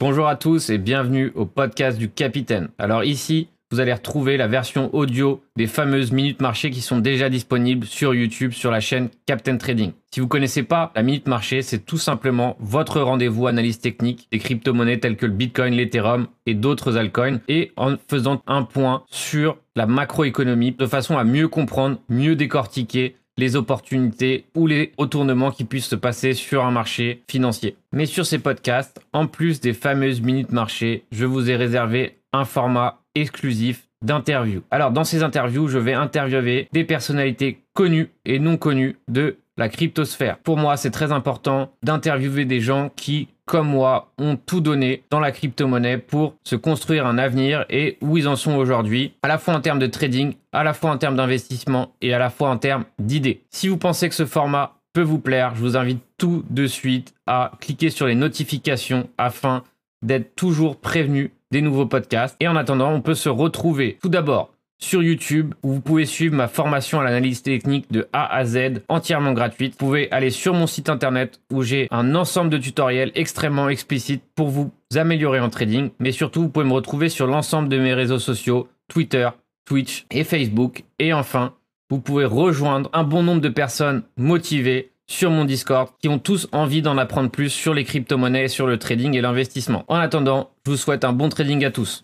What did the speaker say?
Bonjour à tous et bienvenue au podcast du Capitaine. Alors ici, vous allez retrouver la version audio des fameuses minutes marché qui sont déjà disponibles sur YouTube sur la chaîne Captain Trading. Si vous connaissez pas la minute marché, c'est tout simplement votre rendez-vous analyse technique des crypto-monnaies telles que le Bitcoin, l'Ethereum et d'autres altcoins et en faisant un point sur la macroéconomie de façon à mieux comprendre, mieux décortiquer les opportunités ou les retournements qui puissent se passer sur un marché financier. Mais sur ces podcasts, en plus des fameuses minutes marché, je vous ai réservé un format exclusif d'interview. Alors dans ces interviews, je vais interviewer des personnalités connues et non connues de la cryptosphère. Pour moi, c'est très important d'interviewer des gens qui, comme moi, ont tout donné dans la crypto-monnaie pour se construire un avenir et où ils en sont aujourd'hui, à la fois en termes de trading, à la fois en termes d'investissement et à la fois en termes d'idées. Si vous pensez que ce format peut vous plaire, je vous invite tout de suite à cliquer sur les notifications afin d'être toujours prévenu des nouveaux podcasts. Et en attendant, on peut se retrouver tout d'abord sur YouTube où vous pouvez suivre ma formation à l'analyse technique de A à Z entièrement gratuite. Vous pouvez aller sur mon site internet où j'ai un ensemble de tutoriels extrêmement explicites pour vous améliorer en trading. Mais surtout, vous pouvez me retrouver sur l'ensemble de mes réseaux sociaux, Twitter, Twitch et Facebook. Et enfin, vous pouvez rejoindre un bon nombre de personnes motivées sur mon Discord qui ont tous envie d'en apprendre plus sur les crypto-monnaies, sur le trading et l'investissement. En attendant, je vous souhaite un bon trading à tous.